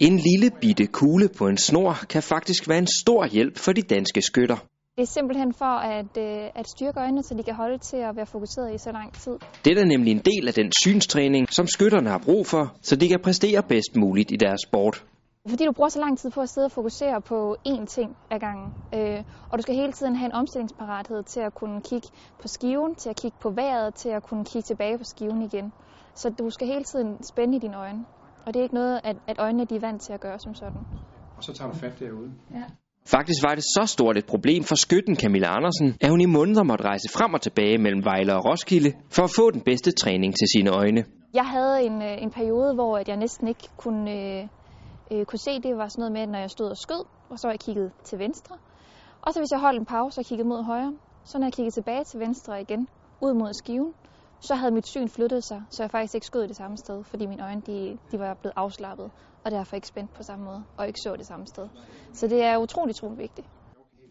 En lille bitte kugle på en snor kan faktisk være en stor hjælp for de danske skytter. Det er simpelthen for at, øh, at styrke øjnene, så de kan holde til at være fokuseret i så lang tid. Det er nemlig en del af den synstræning, som skytterne har brug for, så de kan præstere bedst muligt i deres sport. Fordi du bruger så lang tid på at sidde og fokusere på én ting ad gangen, øh, og du skal hele tiden have en omstillingsparathed til at kunne kigge på skiven, til at kigge på vejret, til at kunne kigge tilbage på skiven igen. Så du skal hele tiden spænde i dine øjne, og det er ikke noget, at, at øjnene de er vant til at gøre som sådan. Og så tager du fat derude. Ja. Faktisk var det så stort et problem for skytten Camilla Andersen, at hun i måneder måtte rejse frem og tilbage mellem Vejle og Roskilde for at få den bedste træning til sine øjne. Jeg havde en, øh, en periode, hvor at jeg næsten ikke kunne, øh, øh, kunne se. Det var sådan noget med, at når jeg stod og skød, og så var jeg kigget til venstre. Og så hvis jeg holdt en pause og kiggede mod højre, så når jeg kiggede tilbage til venstre igen, ud mod skiven, så havde mit syn flyttet sig, så jeg faktisk ikke skød det samme sted, fordi mine øjne de, de var blevet afslappet, og derfor ikke spændt på samme måde, og ikke så det samme sted. Så det er utroligt, utroligt vigtigt.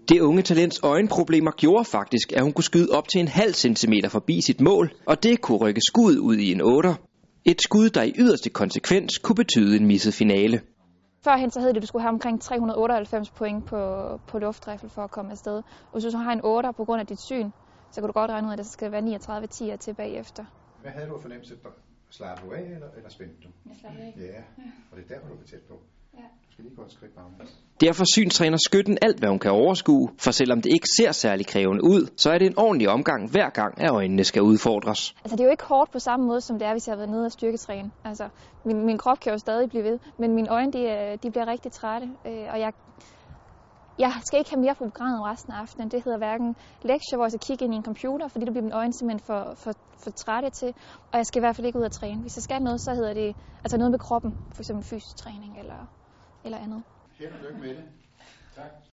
Det unge talents øjenproblemer gjorde faktisk, at hun kunne skyde op til en halv centimeter forbi sit mål, og det kunne rykke skud ud i en 8. Et skud, der i yderste konsekvens kunne betyde en misset finale. Førhen så hed det, at du skulle have omkring 398 point på, på luftrifle for at komme afsted. Og hvis du så har en 8 på grund af dit syn, så kan du godt regne ud, at det skal være 39 10 til bagefter. Hvad havde du af fornemmelse? Slapper du af, eller, eller spændte du? Jeg slapper af. Ja, og det er der, hvor du er tæt på. Ja. Du skal lige gå et skridt baglæns. Derfor synstræner skytten alt, hvad hun kan overskue, for selvom det ikke ser særlig krævende ud, så er det en ordentlig omgang hver gang, at øjnene skal udfordres. Altså det er jo ikke hårdt på samme måde, som det er, hvis jeg har været nede og styrketræne. Altså min, min krop kan jo stadig blive ved, men mine øjne de, er- de bliver rigtig trætte, øh, og jeg, jeg skal ikke have mere på programmet resten af aftenen. Det hedder hverken lektier, hvor jeg skal kigge ind i en computer, fordi det bliver mine øjne simpelthen for, for, for trætte til, og jeg skal i hvert fald ikke ud og træne. Hvis jeg skal noget, så hedder det altså noget med kroppen, f.eks. fysisk træning eller, eller andet. Held og lykke med det. Tak.